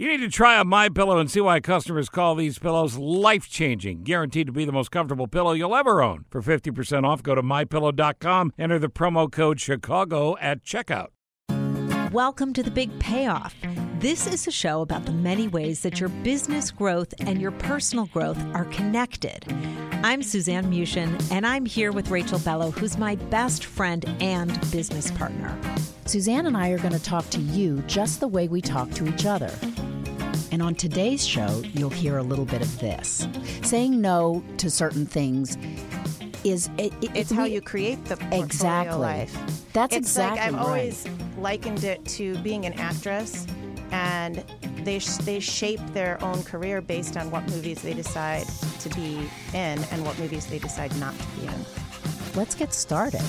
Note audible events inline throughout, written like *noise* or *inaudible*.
You need to try a My Pillow and see why customers call these pillows life-changing. Guaranteed to be the most comfortable pillow you'll ever own. For 50% off, go to mypillow.com. Enter the promo code Chicago at checkout. Welcome to The Big Payoff. This is a show about the many ways that your business growth and your personal growth are connected. I'm Suzanne Mushin, and I'm here with Rachel Bello, who's my best friend and business partner. Suzanne and I are going to talk to you just the way we talk to each other. And on today's show, you'll hear a little bit of this. Saying no to certain things is it, it- It's how you create the portfolio Exactly. life. That's it's exactly like I've right. always likened it to being an actress, and they sh- they shape their own career based on what movies they decide to be in and what movies they decide not to be in. Let's get started.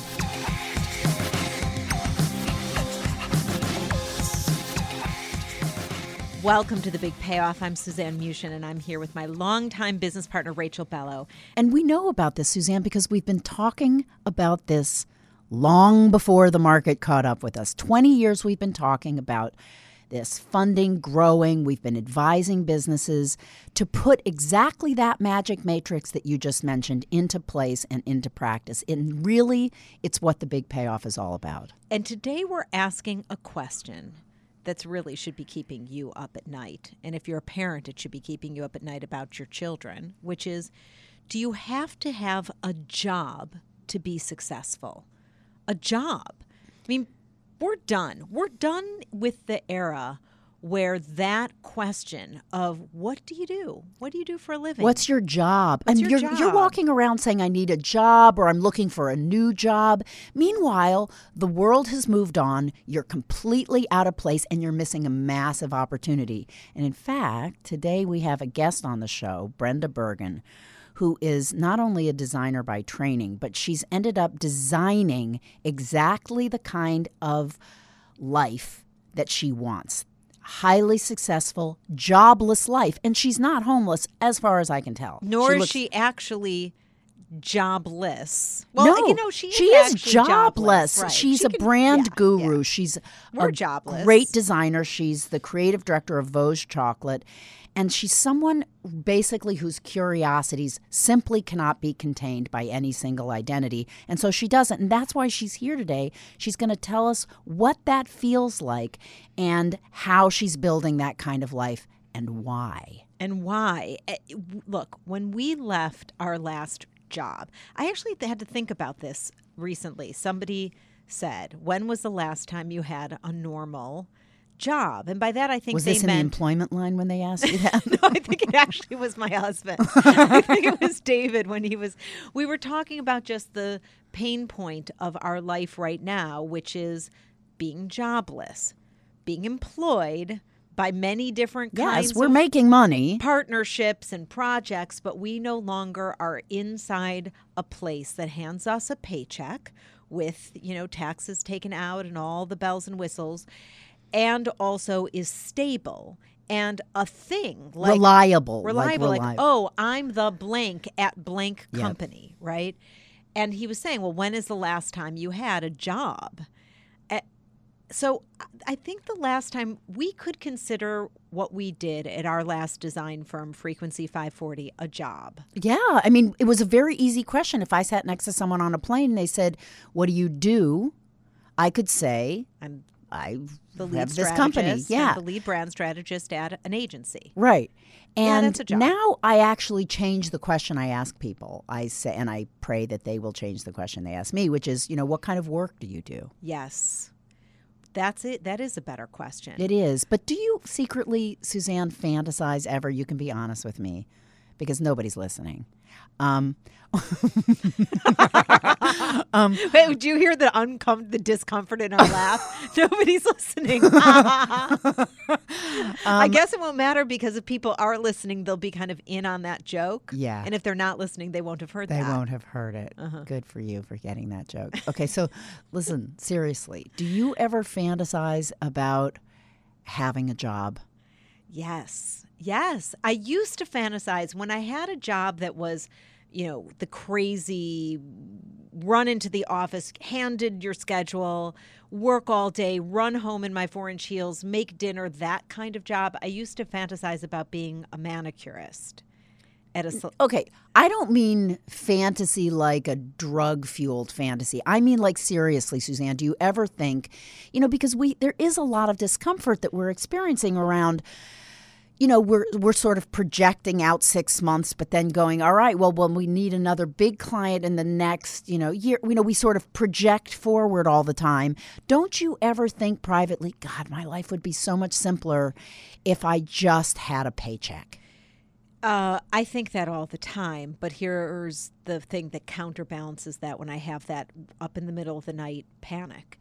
Welcome to The Big Payoff. I'm Suzanne Mushin, and I'm here with my longtime business partner, Rachel Bello. And we know about this, Suzanne, because we've been talking about this long before the market caught up with us. 20 years we've been talking about this funding growing. We've been advising businesses to put exactly that magic matrix that you just mentioned into place and into practice. And really, it's what the big payoff is all about. And today we're asking a question that's really should be keeping you up at night. And if you're a parent, it should be keeping you up at night about your children, which is do you have to have a job to be successful? A job. I mean, we're done. We're done with the era where that question of what do you do? What do you do for a living? What's your job? What's and your you're you're walking around saying I need a job or I'm looking for a new job. Meanwhile, the world has moved on. You're completely out of place and you're missing a massive opportunity. And in fact, today we have a guest on the show, Brenda Bergen, who is not only a designer by training, but she's ended up designing exactly the kind of life that she wants. Highly successful, jobless life. And she's not homeless as far as I can tell. Nor is looks- she actually jobless. Well, no, you know, she is, she is actually jobless. Right. She's She a can- brand yeah, guru. yeah. She's We're a jobless. great designer. She's the creative director of Vosges Chocolate. And she's someone basically whose curiosities simply cannot be contained by any single identity. And so she doesn't. And that's why she's here today. She's going to tell us what that feels like and how she's building that kind of life and why. and why. Eh, Look, when we left our last job, I actually had to think about this recently. Somebody said, "When was the last time you had a normal job?" And by that, I think Was they this in the meant. employment line when they asked you *laughs* that? no, I think it actually was my husband. *laughs* I think it was David when he was. We were talking about just the pain point of our life right now, which is being jobless, being employed by many different kinds yes, we're making money. partnerships and projects, but we no longer are inside a place that hands us a paycheck with, you know, taxes taken out and all the bells and whistles, and also is stable and a thing like reliable. like reliable, like, reliable. oh, I'm the blank at blank Yep. company, right? And he was saying, well, when is the last time you had a job? So I- I think the last time we could consider what we did at our last design firm, Frequency 540, a job. Yeah, I mean, it was a very easy question. If I sat next to someone on a plane and they said, "What do you do?" I could say, I'm I The lead have this company. Yeah. the lead brand strategist at an agency. Right. Yeah, And that's a job. now I actually change the question I ask people. I say, and I pray that they will change the question they ask me, which is, you know, what kind of work do you do? Yes. That's it. That is a better question. It is. But do you secretly, Suzanne, fantasize ever? You can be honest with me because nobody's listening. Um, *laughs* um, Wait, did you hear the uncom- the discomfort in our laugh? *laughs* Nobody's listening. *laughs* I guess it won't matter because if people are listening, they'll be kind of in on that joke. Yeah. And if they're not listening, they won't have heard They that. won't have heard it. Good for you for getting that joke. Okay, so listen, seriously, do you ever fantasize about having a job? Yes. Yes. I used to fantasize when I had a job that was, you know, the crazy run into the office, handed your schedule, work all day, run home in my four inch heels, make dinner, that kind of job. I used to fantasize about being a manicurist at a. Okay, I don't mean fantasy like a drug fueled fantasy. I mean like seriously, Suzanne, do you ever think, you know, because we there is a lot of discomfort that we're experiencing around you know, we're we're sort of projecting out 6 months but then going, all right, well when we need another big client in the next, you know, year, you know, we sort of project forward all the time. Don't you ever think privately, god, my life would be so much simpler if I just had a paycheck? Uh, I think that all the time, but here's the thing that counterbalances that when I have that up in the middle of the night panic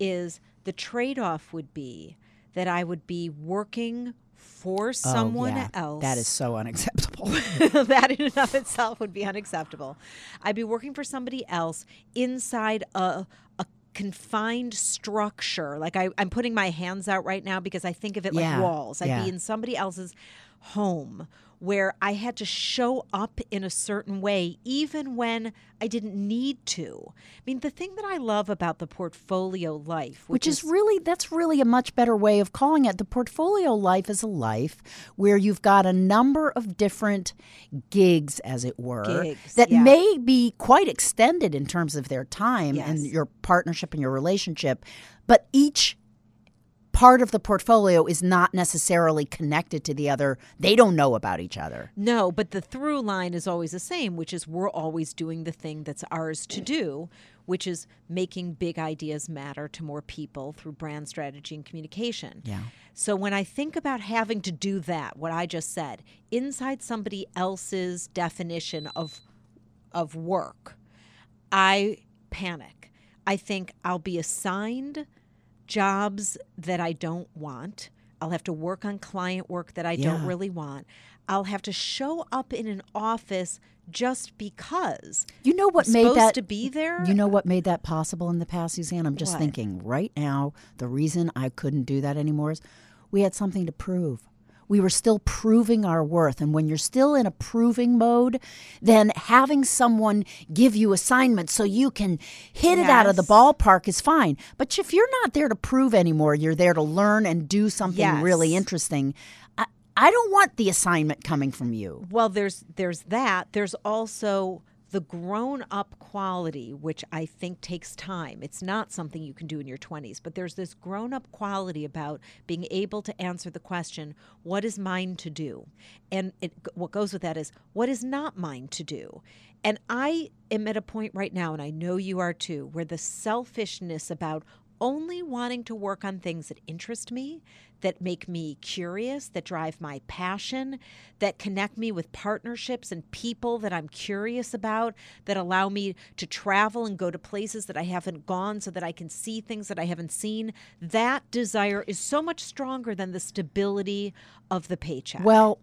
is the trade off would be that I would be working for oh, someone oh, yeah. else. That is so unacceptable. *laughs* *laughs* that in and of itself would be unacceptable. I'd be working for somebody else inside a a confined structure. Like I, I'm putting my hands out right now because I think of it Yeah, like walls. I'd yeah. be in somebody else's home where I had to show up in a certain way, even when I didn't need to. I mean, the thing that I love about the portfolio life, Which is really that's really a much better way of calling it. The portfolio life is a life where you've got a number of different gigs, as it were, Gigs, that yeah. may be quite extended in terms of their time and your partnership and your relationship, but each part of the portfolio is not necessarily connected to the other. They don't know about each other. No, but the through line is always the same, which is we're always doing the thing that's ours to do, which is making big ideas matter to more people through brand strategy and communication. Yeah. So when I think about having to do that, what I just said, inside somebody else's definition of of work, I panic. I think I'll be assigned jobs that I don't want. I'll have to work on client work that I don't really want. I'll have to show up in an office just because. You know what I'm made supposed that to be there? You know what made that possible in the past, Suzanne? I'm just What? thinking right now. The reason I couldn't do that anymore is we had something to prove. We were still proving our worth, and when you're still in a proving mode, then having someone give you assignments so you can hit it out of the ballpark is fine. But if you're not there to prove anymore, you're there to learn and do something really interesting. I, I don't want the assignment coming from you. Well, there's there's that. There's also the grown up quality, which I think takes time. It's not something you can do in your 20s, but there's this grown up quality about being able to answer the question, what is mine to do? And it, what goes with that is, what is not mine to do? And I am at a point right now, and I know you are too, where the selfishness about only wanting to work on things that interest me, that make me curious, that drive my passion, that connect me with partnerships and people that I'm curious about, that allow me to travel and go to places that I haven't gone so that I can see things that I haven't seen. That desire is so much stronger than the stability of the paycheck. Well,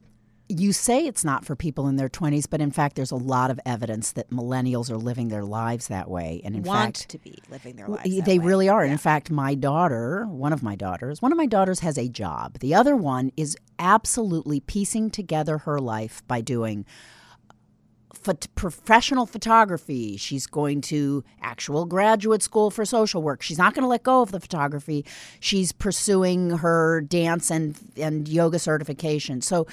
you say it's not for people in their 20s, but in fact, there's a lot of evidence that millennials are living their lives that way. And in want fact, to be living their lives. that they way. really are. And in fact, my daughter, one of my daughters, one of my daughters has a job. The other one is absolutely piecing together her life by doing phot- professional photography. She's going to actual graduate school for social work. She's not going to let go of the photography. She's pursuing her dance and and yoga certification. So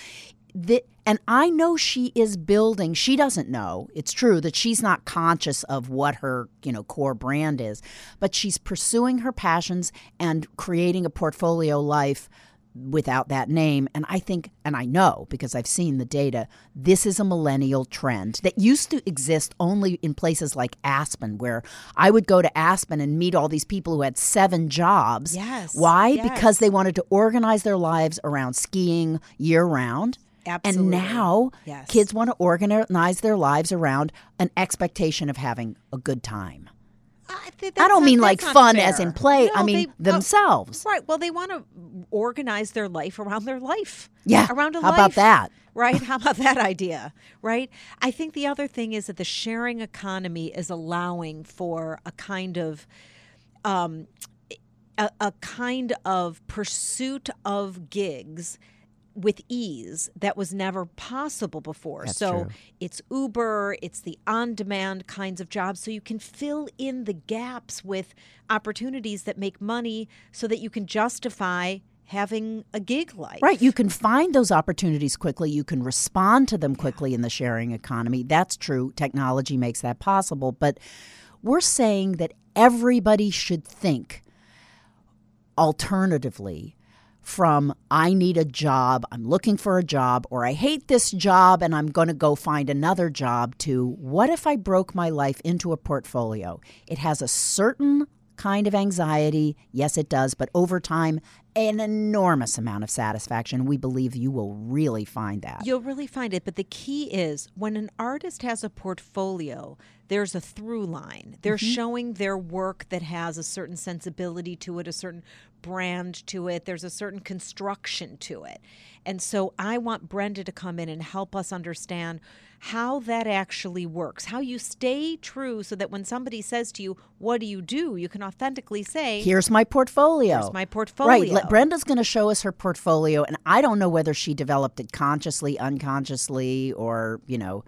the, and I know she is building. She doesn't know. It's true that she's not conscious of what her you know core brand is, but she's pursuing her passions and creating a portfolio life without that name. And I think, and I know because I've seen the data, this is a millennial trend that used to exist only in places like Aspen, where I would go to Aspen and meet all these people who had seven jobs. Yes, Why? yes. Because they wanted to organize their lives around skiing year round. Absolutely. And now Yes. kids want to organize their lives around an expectation of having a good time. I, think I don't not- mean like fun fair. as in play. I mean they- oh, themselves. right. Well, they want to organize their life around their life. Yeah, Around a how life. about that? Right? How about that idea? Right? I think the other thing is that the sharing economy is allowing for a kind of um, a, a kind of pursuit of gigs with ease that was never possible before. That's so true. it's Uber, it's the on demand kinds of jobs. So you can fill in the gaps with opportunities that make money so that you can justify having a gig life. Right. You can find those opportunities quickly. You can respond to them quickly in the sharing economy. That's true. Technology makes that possible. But we're saying that everybody should think alternatively from I need a job, I'm looking for a job, or I hate this job and I'm going to go find another job to what if I broke my life into a portfolio? It has a certain kind of anxiety. Yes, it does. But over time, an enormous amount of satisfaction. We believe you will really find that. You'll really find it. But the key is when an artist has a portfolio, there's a through line. They're mm-hmm. showing their work that has a certain sensibility to it, a certain brand to it, there's a certain construction to it. And so I want Brenda to come in and help us understand how that actually works, how you stay true so that when somebody says to you, What do you do? you can authentically say, Here's my portfolio. Here's my Right. portfolio. let- Brenda's going to show us her portfolio, and I don't know whether she developed it consciously, unconsciously, or you know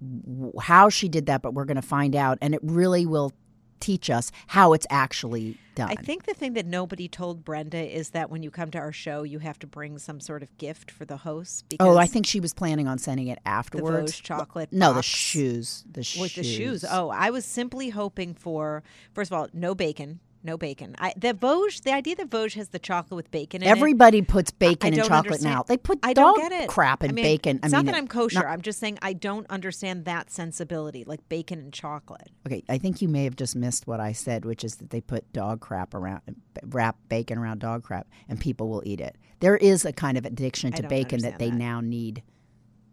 w- how she did that. But we're going to find out, and it really will teach us how it's actually done. I think the thing that nobody told Brenda is that when you come to our show, you have to bring some sort of gift for the. Because Oh, I think she was planning on sending it afterwards. Vosges chocolate No, the shoes. The shoes. with the shoes. Oh, I was simply hoping for first of all, no bacon, no bacon. I, the Vosges, the idea that Vosges has the chocolate with bacon in it. Everybody puts I bacon and chocolate understand. now. They put I dog don't get it. crap and I mean, bacon. It's I not that I'm kosher. not- I'm just saying I don't understand that sensibility, like bacon and chocolate. Okay, I think you may have just missed what I said, which is that they put dog crap around, wrap bacon around dog crap, and people will eat it. There is a kind of addiction to bacon that they that. now need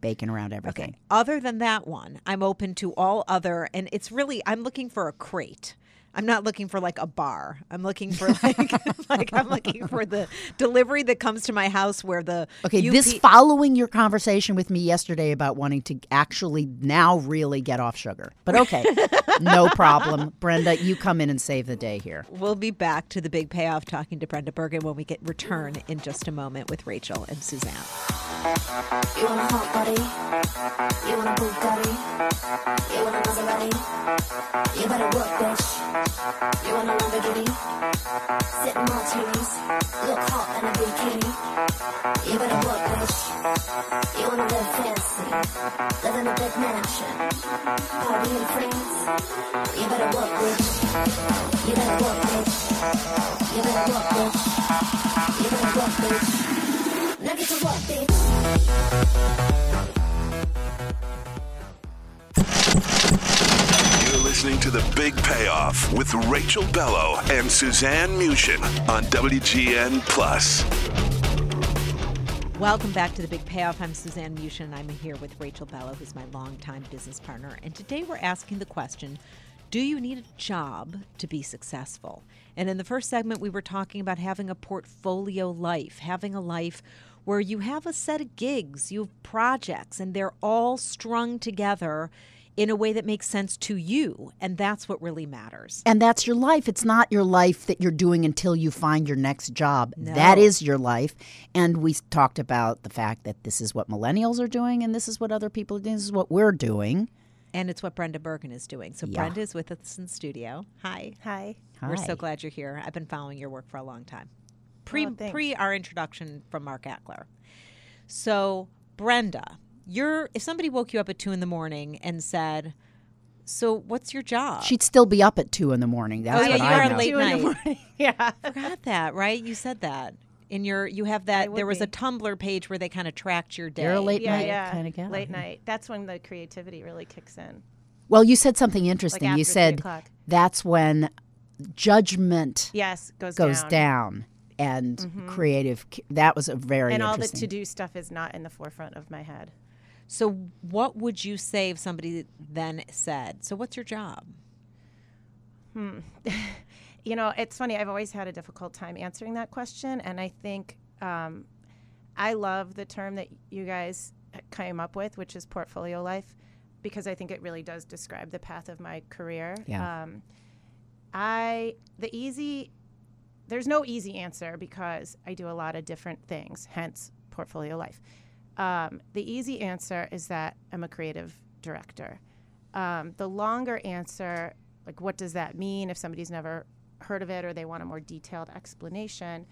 bacon around everything. Okay. Other than that one, I'm open to all other, and it's really I'm looking for a crate. I'm not looking for like a bar. I'm looking for *laughs* like like I'm looking for the delivery that comes to my house where the Okay, UP this following your conversation with me yesterday about wanting to actually now really get off sugar. But okay, *laughs* no problem. Brenda, you come in and save the day here. We'll be back to the big payoff talking to Brenda Bergen when we get return in just a moment with Rachel and Suzanne. You want a hot body? You want a Bugatti? You want a Maserati? You better work, bitch. You want a Lamborghini? Sitting martinis, look hot in a bikini. You better work, bitch. You wanna live fancy, live in a big mansion, party in. You better work, bitch. You better work, bitch. You better work, bitch. You're listening to The Big Payoff with Rachel Bello and Suzanne Mushin on WGN Plus. Welcome back to the Big Payoff. I'm Suzanne Mushin, and I'm here with Rachel Bello, who's my longtime business partner. And today we're asking the question Do you need a job to be successful? And in the first segment, we were talking about having a portfolio life, having a life where you have a set of gigs, you have projects, and they're all strung together in a way that makes sense to you. And that's what really matters. And that's your life. It's not your life that you're doing until you find your next job. No. That is your life. And we talked about the fact that this is what millennials are doing and this is what other people are doing. This is what we're doing. And it's what Brenda Bergen is doing. So Yeah. Brenda is with us in studio. Hi. Hi. We're so glad you're here. I've been following your work for a long time. Pre Oh, thanks. pre our introduction from Mark Ackler. So Brenda, you're if somebody woke you up at two in the morning and said, "So what's your job?" She'd still be up at two in the morning. That's oh yeah, what you I are know. late Two night. *laughs* yeah. Forgot that, right? You said that in your. You have that. There was a. Tumblr page where they kind of tracked your day. You're a late Yeah, night yeah. kind of gal. Late night. That's when the creativity really kicks in. Well, you said something interesting. after you said that's when judgment Yes, goes goes down. down, and creative. That was a very And all the to do stuff is not in the forefront of my head. So, what would you say if somebody then said, "So what's your job?" *laughs* You know, it's funny. I've always had a difficult time answering that question, and I think um, I love the term that you guys came up with, which is portfolio life, because I think it really does describe the path of my career. Yeah. Um, I the easy there's no easy answer because I do a lot of different things, hence portfolio life. Um, the easy answer is that I'm a creative director. Um, the longer answer, like what does that mean if somebody's never heard of it or they want a more detailed explanation,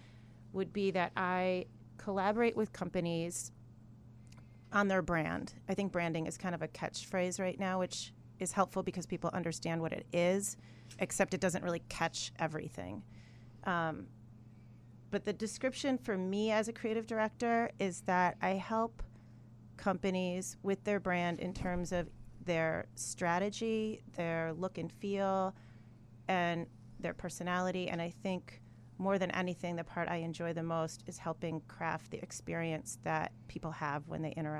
would be that I collaborate with companies on their brand. I think branding is kind of a catchphrase right now, which is helpful because people understand what it is, except it doesn't really catch everything. Um, but the description for me as a creative director is that I help companies with their brand in terms of their strategy, their look and feel, and their personality. And I think more than anything, the part I enjoy the most is helping craft the experience that people have when they interact.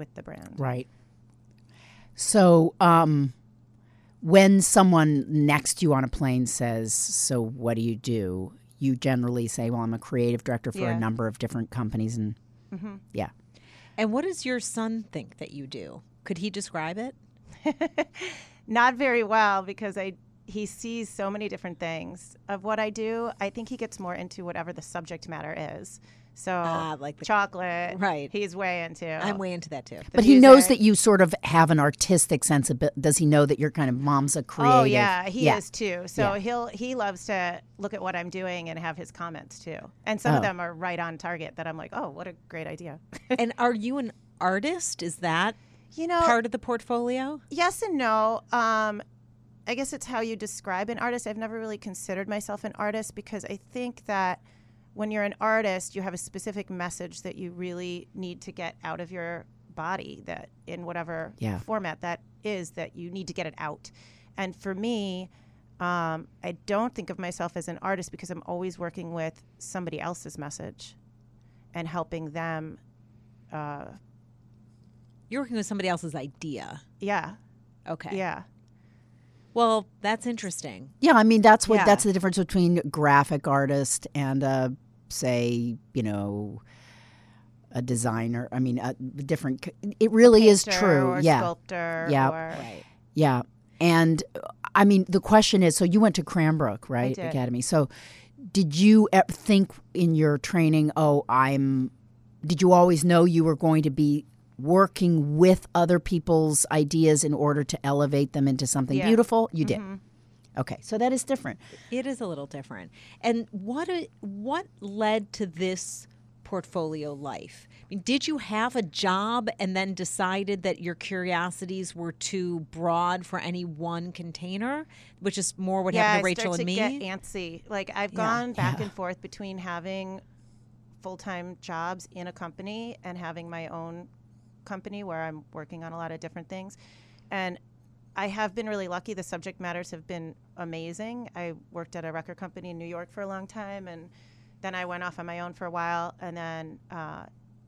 With the brand. Right. So, um, when someone next to you on a plane says, "So, what do you do?" You generally say, "Well, I'm a creative director for Yeah. a number of different companies," and mm-hmm. yeah, And what does your son think that you do? Could he describe it? *laughs* Not very well because I he sees so many different things of what I do. I think he gets more into whatever the subject matter is. So Ah, like the- chocolate, Right. He's way into. I'm way into that too. the but he knows that you sort of have an artistic sensibility. Does he know that you're kind of mom's a creative? Oh yeah, he Yeah. is too. So Yeah. he'll he loves to look at what I'm doing and have his comments too. And some Oh. of them are right on target. That I'm like, oh, what a great idea. *laughs* and are you an artist? Is that you know, part of the portfolio? yes and no. Um, I guess it's how you describe an artist. I've never really considered myself an artist because I think that when you're an artist, you have a specific message that you really need to get out of your body that in whatever Yeah. format that is that you need to get it out. And for me, um, I don't think of myself as an artist because I'm always working with somebody else's message and helping them. Uh, You're working with somebody else's idea. yeah, Okay. yeah. Well, that's interesting. Yeah, I mean that's what Yeah. that's the difference between graphic artist and a say, you know, a designer. I mean, a different. It really is true. Or yeah, Sculptor. Yeah. Or, Right. yeah. And I mean, the question is: so you went to Cranbrook, right, did. Academy? So did you e- think in your training, oh, I'm? Did you always know you were going to be working with other people's ideas in order to elevate them into something Yeah. beautiful? You did. Mm-hmm. Okay, so that is different. It is a little different. And what a, what led to this portfolio life. I mean, did you have a job and then decided that your curiosities were too broad for any one container, which is more what yeah, happened to I Rachel start and me? to get antsy. Like I've Yeah. gone back and forth between having full time jobs in a company and having my own company where I'm working on a lot of different things. And I have been really lucky. The subject matters have been amazing. I worked at a record company in New York for a long time, and then I went off on my own for a while. And then uh,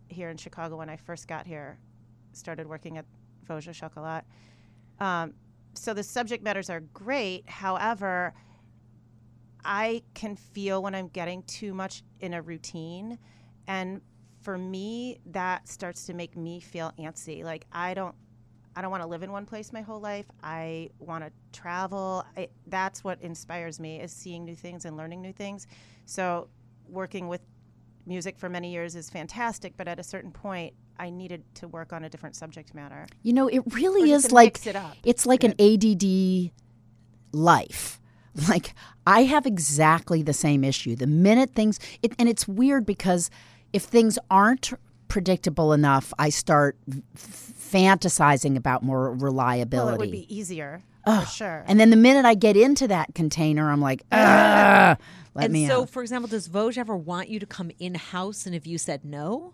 here in Chicago, when I first got here, started working at Vosges Chocolat. Um, so the subject matters are great. However, I can feel when I'm getting too much in a routine. And for me, that starts to make me feel antsy. Like I don't I don't want to live in one place my whole life. I want to travel. I, that's what inspires me is seeing new things and learning new things. So working with music for many years is fantastic, but at a certain point I needed to work on a different subject matter. You know, it really is like it it's like an ADD life. Like I have exactly the same issue. The minute things it, and it's weird because if things aren't predictable enough, I start f- fantasizing about more reliability. Well, it would be easier Ugh. for sure. And then the minute I get into that container, I'm like, *laughs* ah, let and me so, out. for example, does Vosges ever want you to come in house? And if you said no,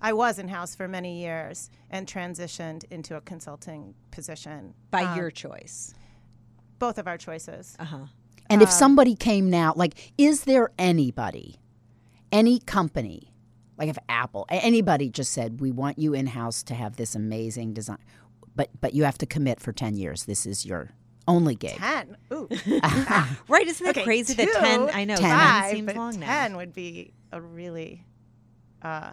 I was in house for many years and transitioned into a consulting position by Um, your choice. both of our choices. Uh huh. And if somebody came now, like, is there anybody, any company, like if Apple, anybody just said, we want you in house to have this amazing design, but but you have to commit for ten years. This is your only gig. Ten. Ooh. *laughs* Right? Isn't that Okay, crazy that 10, I know, 10 seems but long now. Ten would be a really, uh,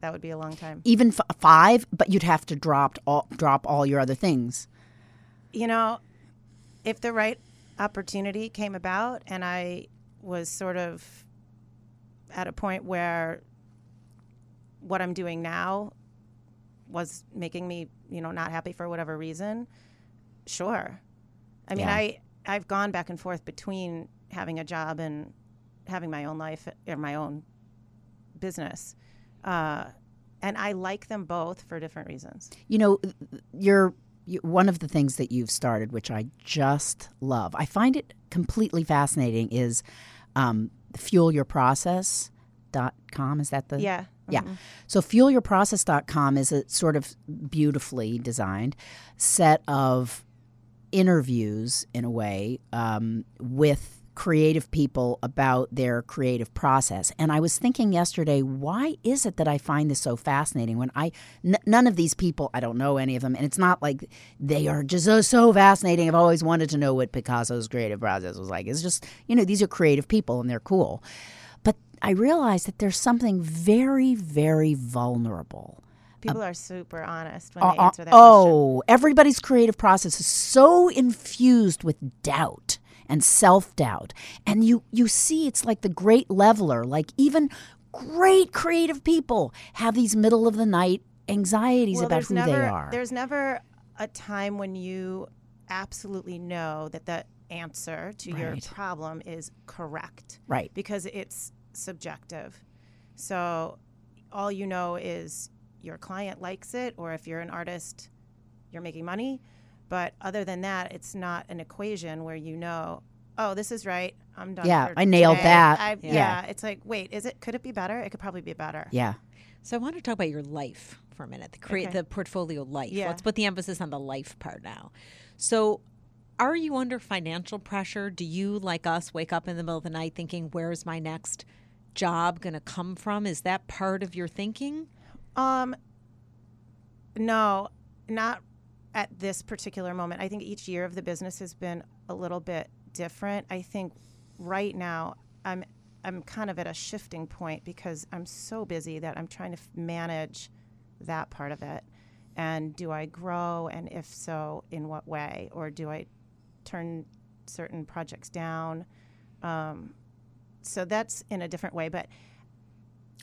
that would be a long time. Even f- five, but you'd have to drop all drop all your other things. You know, if the right opportunity came about and I was sort of at a point where what I'm doing now was making me, you know, not happy for whatever reason, sure. I mean, Yeah. I I've gone back and forth between having a job and having my own life or my own business, uh, and I like them both for different reasons. You know, you're you, one of the things that you've started, which I just love. I find it completely fascinating. Is um, fuelyourprocess.com. Is that the Yeah. Yeah. So fuelyourprocess.com is a sort of beautifully designed set of interviews in a way um, with creative people about their creative process. And I was thinking yesterday, why is it that I find this so fascinating when I n- none of these people, I don't know any of them, and it's not like they are just so, so fascinating. I've always wanted to know what Picasso's creative process was like. It's just, you know, these are creative people and they're cool. But I realized that there's something very, very vulnerable. People are super honest when they Uh, uh, answer that question. oh, everybody's creative process is so infused with doubt and self-doubt. And you you see it's like the great leveler, like even great creative people have these middle of the night anxieties Well, about who never, they are. There's never a time when you absolutely know that the answer to your problem is correct. Right. Because it's subjective. So all you know is your client likes it, or if you're an artist, you're making money. But other than that, it's not an equation where you know, oh, this is right. I'm done. Yeah, for I nailed today. that. I, Yeah. yeah. It's like, wait, is it? Could it be better? It could probably be better. yeah. So I want to talk about your life for a minute, the create Okay. the portfolio life. Yeah. Let's put the emphasis on the life part now. So are you under financial pressure? Do you, like us, wake up in the middle of the night thinking, where's my next job going to come from? Is that part of your thinking? Um, no, not at this particular moment. I think each year of the business has been a little bit different. I think right now I'm I'm kind of at a shifting point because I'm so busy that I'm trying to f- manage that part of it. And do I grow? And if so, in what way? Or do I turn certain projects down? Um, so that's in a different way. But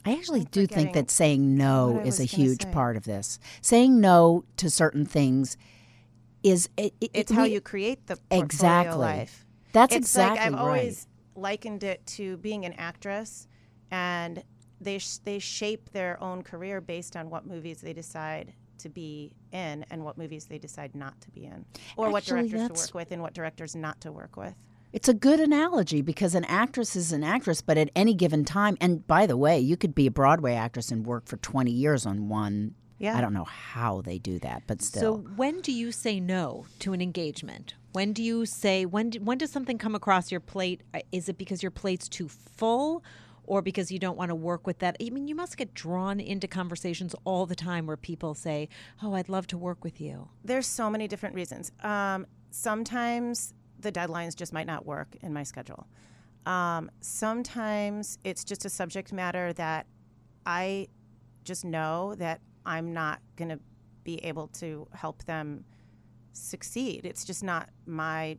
I actually do think that saying no is a huge say. part of this. Saying no to certain things is it, it- it's it- how you create the portfolio Exactly. life. That's it's exactly like I've right. always likened it to being an actress and they sh- they shape their own career based on what movies they decide to be in and what movies they decide not to be in, or what directors to work with and what directors not to work with. It's a good analogy because an actress is an actress, but at any given time, and by the way, you could be a Broadway actress and work for 20 years on one. Yeah. I don't know how they do that, but still. So when do you say no to an engagement? When do you say when do, when does something come across your plate? Uh, Is it because your plate's too full or because you don't want to work with that? I mean, you must get drawn into conversations all the time where people say, "Oh, I'd love to work with you." There's so many different reasons. Um, sometimes the deadlines just might not work in my schedule. Um, sometimes it's just a subject matter that I just know that I'm not going to be able to help them succeed. It's just not my,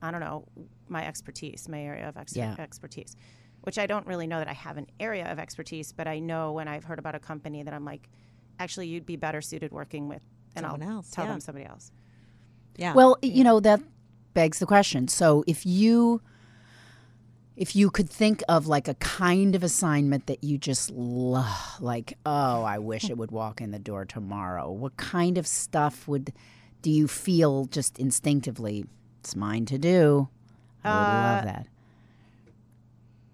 I don't know, my expertise, my area of ex- Yeah. expertise, which I don't really know that I have an area of expertise, but I know when I've heard about a company that I'm like, actually, you'd be better suited working with, and Someone I'll else, tell yeah. them somebody else. Yeah. Well, you know that begs the question. So if you if you could think of like a kind of assignment that you just love, like oh, I wish it would walk in the door tomorrow. What kind of stuff would do you feel just instinctively? It's mine to do. I would love Uh, that.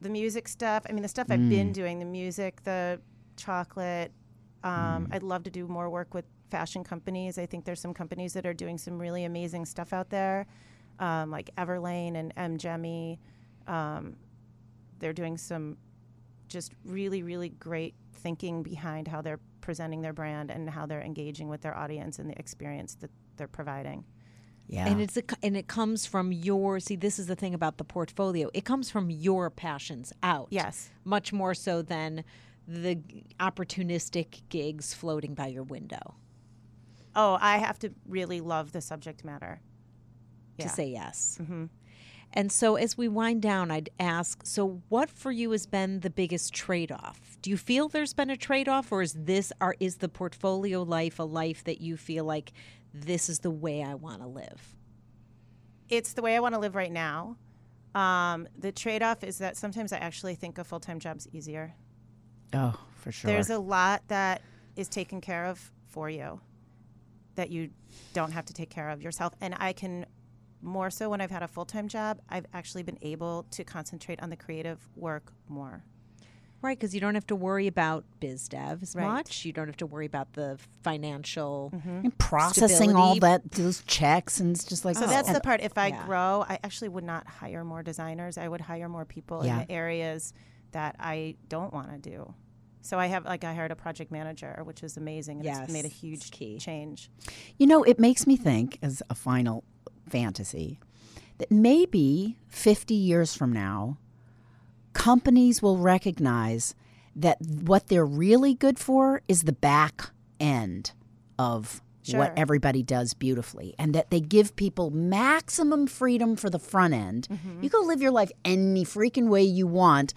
the music stuff. I mean, the stuff I've Mm. been doing, the music, the chocolate. Um, Mm. I'd love to do more work with fashion companies. I think there's some companies that are doing some really amazing stuff out there, um, like Everlane and M.Gemi. Um, they're doing some just really, really great thinking behind how they're presenting their brand and how they're engaging with their audience and the experience that they're providing. Yeah. And it's a, and it comes from your see this is the thing about the portfolio. It comes from your passions out. Yes. Much more so than the opportunistic gigs floating by your window Oh, I have to really love the subject matter. To Yeah. say yes. hmm And so as we wind down, I'd ask, so what for you has been the biggest trade-off? Do you feel there's been a trade-off or is this or is the portfolio life a life that you feel like this is the way I want to live? it's the way I want to live right now. Um, the trade off is that sometimes I actually think a full time job's easier. oh, for sure. There's a lot that is taken care of for you that you don't have to take care of yourself. And I can, more so when I've had a full time job, I've actually been able to concentrate on the creative work more. Right, because you don't have to worry about biz dev as Right. much. You don't have to worry about the financial. Mm-hmm. And processing all that those checks and it's just like So oh. that's And- the part. If I yeah. grow, I actually would not hire more designers. I would hire more people Yeah. in the areas that I don't want to do. So I have like I hired a project manager, which is amazing, and Yes, it's made a huge key. change. You know, it makes me think, as a final fantasy, that maybe 50 years from now, companies will recognize that what they're really good for is the back end of what everybody does beautifully, and that they give people maximum freedom for the front end. Mm-hmm. You go live your life any freaking way you want.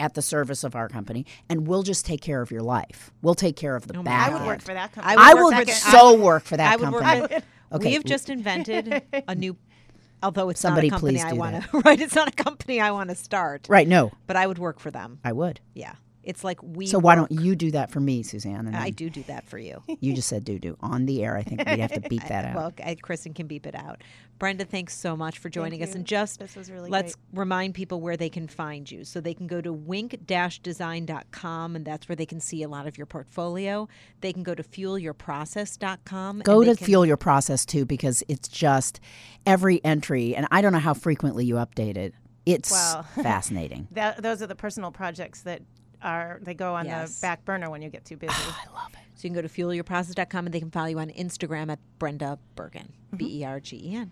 At the service of our company, and we'll just take care of your life. We'll take care of the Oh back I would end. work for that company. would I would, will for so work for that I would work company. with- Okay, We have just invented a new, *laughs* although it's Somebody not a company please I want to. *laughs* Right, it's not a company I want to start. Right? No, But I would work for them. I would. Yeah, it's like we. So why don't you do that for me, Suzanne? And I do do that for you. You just said do do on the air. I think we'd have to *laughs* beat that out. Well, I, Kristen can beep it out. Brenda, thanks so much for joining us. you. And just This was really let's great. remind people where they can find you. So they can go to wink-design.com, and that's where they can see a lot of your portfolio. They can go to fuelyourprocess.com. Go and to can- fuel your process too, because it's just every entry, and I don't know how frequently you update it. It's Well, *laughs* fascinating. That, those are the personal projects that are they go on Yes. the back burner when you get too ah, busy. Oh, I love it. So you can go to fuelyourprocess.com, and they can follow you on Instagram at Brenda Bergen, mm-hmm. B E R G E N.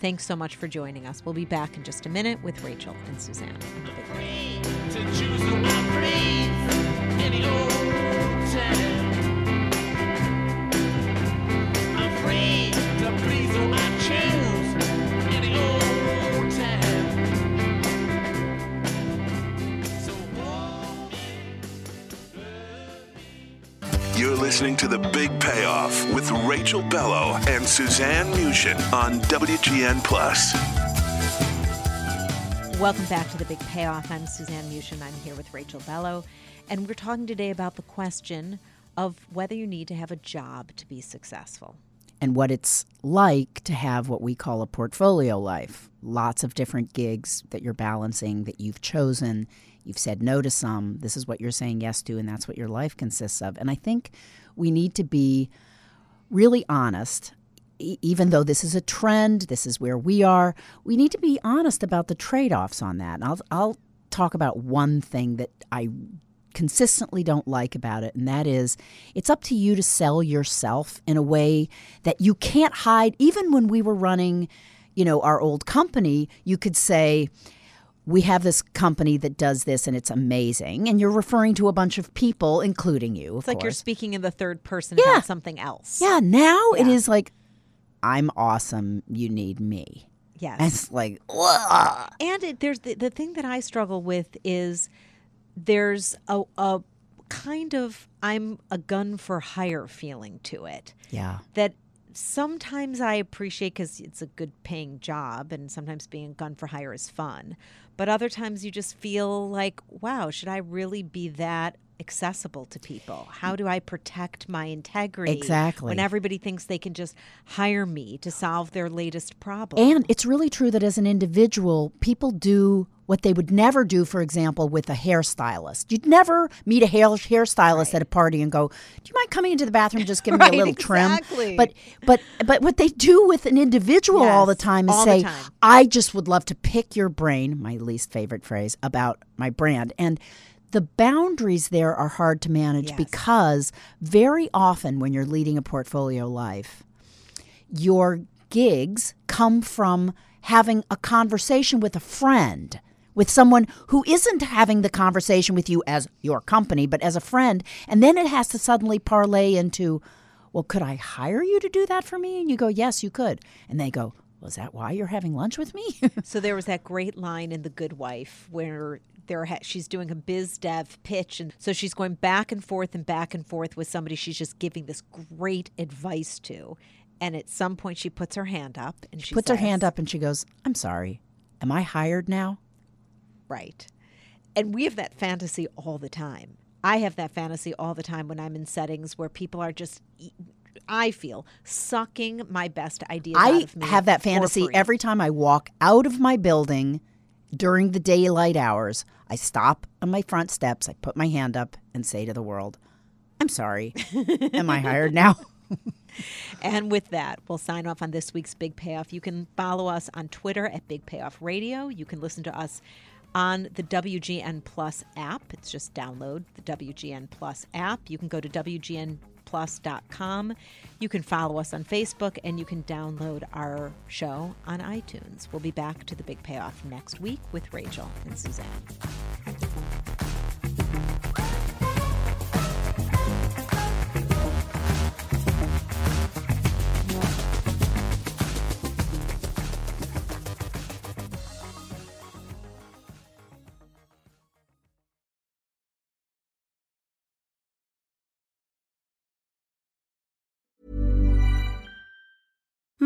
Thanks so much for joining us. We'll be back in just a minute with Rachel and Suzanne. Listening to The Big Payoff with Rachel Bello and Suzanne Mushin on WGN Plus. Welcome back to the Big Payoff. I'm Suzanne Mushin. I'm here with Rachel Bello, and we're talking today about the question of whether you need to have a job to be successful. and what it's like to have what we call a portfolio life. Lots of different gigs that you're balancing, that you've chosen. You've said no to some. This is what you're saying yes to, and that's what your life consists of. And I think we need to be really honest. Even though this is a trend, this is where we are, we need to be honest about the trade offs on that. And I'll, I'll talk about one thing that I consistently don't like about it, and that is it's up to you to sell yourself in a way that you can't hide. Even when we were running, you know, our old company, you could say, we have this company that does this and it's amazing. And you're referring to a bunch of people, including you. Of It's like you're speaking in the third person Yeah. about something else. Yeah, now it Yeah. is like, I'm awesome. You need me. Yes. And it's like, ugh. And it, there's the, the thing that I struggle with is there's a, a kind of I'm a gun for hire feeling to it. yeah. That sometimes I appreciate because it's a good paying job, and sometimes being a gun for hire is fun. But other times you just feel like, wow, should I really be that accessible to people? How do I protect my integrity? Exactly. When everybody thinks they can just hire me to solve their latest problem. And it's really true that as an individual, people do what they would never do, for example, with a hairstylist. You'd never meet a hair hairstylist at a party and go, "Do you mind coming into the bathroom and just giving Right, me a *laughs* little trim?" But but but what they do with an individual all the time is say, time. "I just would love to pick your brain." My least favorite phrase about my brand and. The boundaries there are hard to manage Yes. because very often when you're leading a portfolio life, your gigs come from having a conversation with a friend, with someone who isn't having the conversation with you as your company, but as a friend. And then it has to suddenly parlay into, well, could I hire you to do that for me? And you go, yes, you could. And they go, was that why you're having lunch with me? *laughs* So there was that great line in The Good Wife where there ha- she's doing a biz dev pitch, and so she's going back and forth and back and forth with somebody she's just giving this great advice to, and at some point she puts her hand up and she Puts her hand up and she goes, I'm sorry. Am I hired now? Right, and we have that fantasy all the time. I have that fantasy all the time when I'm in settings where people are just. I feel sucking my best ideas out I of me. have that fantasy every time I walk out of my building during the daylight hours. I stop on my front steps, I put my hand up and say to the world, I'm sorry. *laughs* Am I hired now? *laughs* And with that, we'll sign off on this week's Big Payoff. You can follow us on Twitter at Big Payoff Radio. You can listen to us on the WGN Plus app. It's just download the WGN Plus app. You can go to WGNPlus.com. You can follow us on Facebook and you can download our show on iTunes. We'll be back to the Big Payoff next week with Rachel and Suzanne.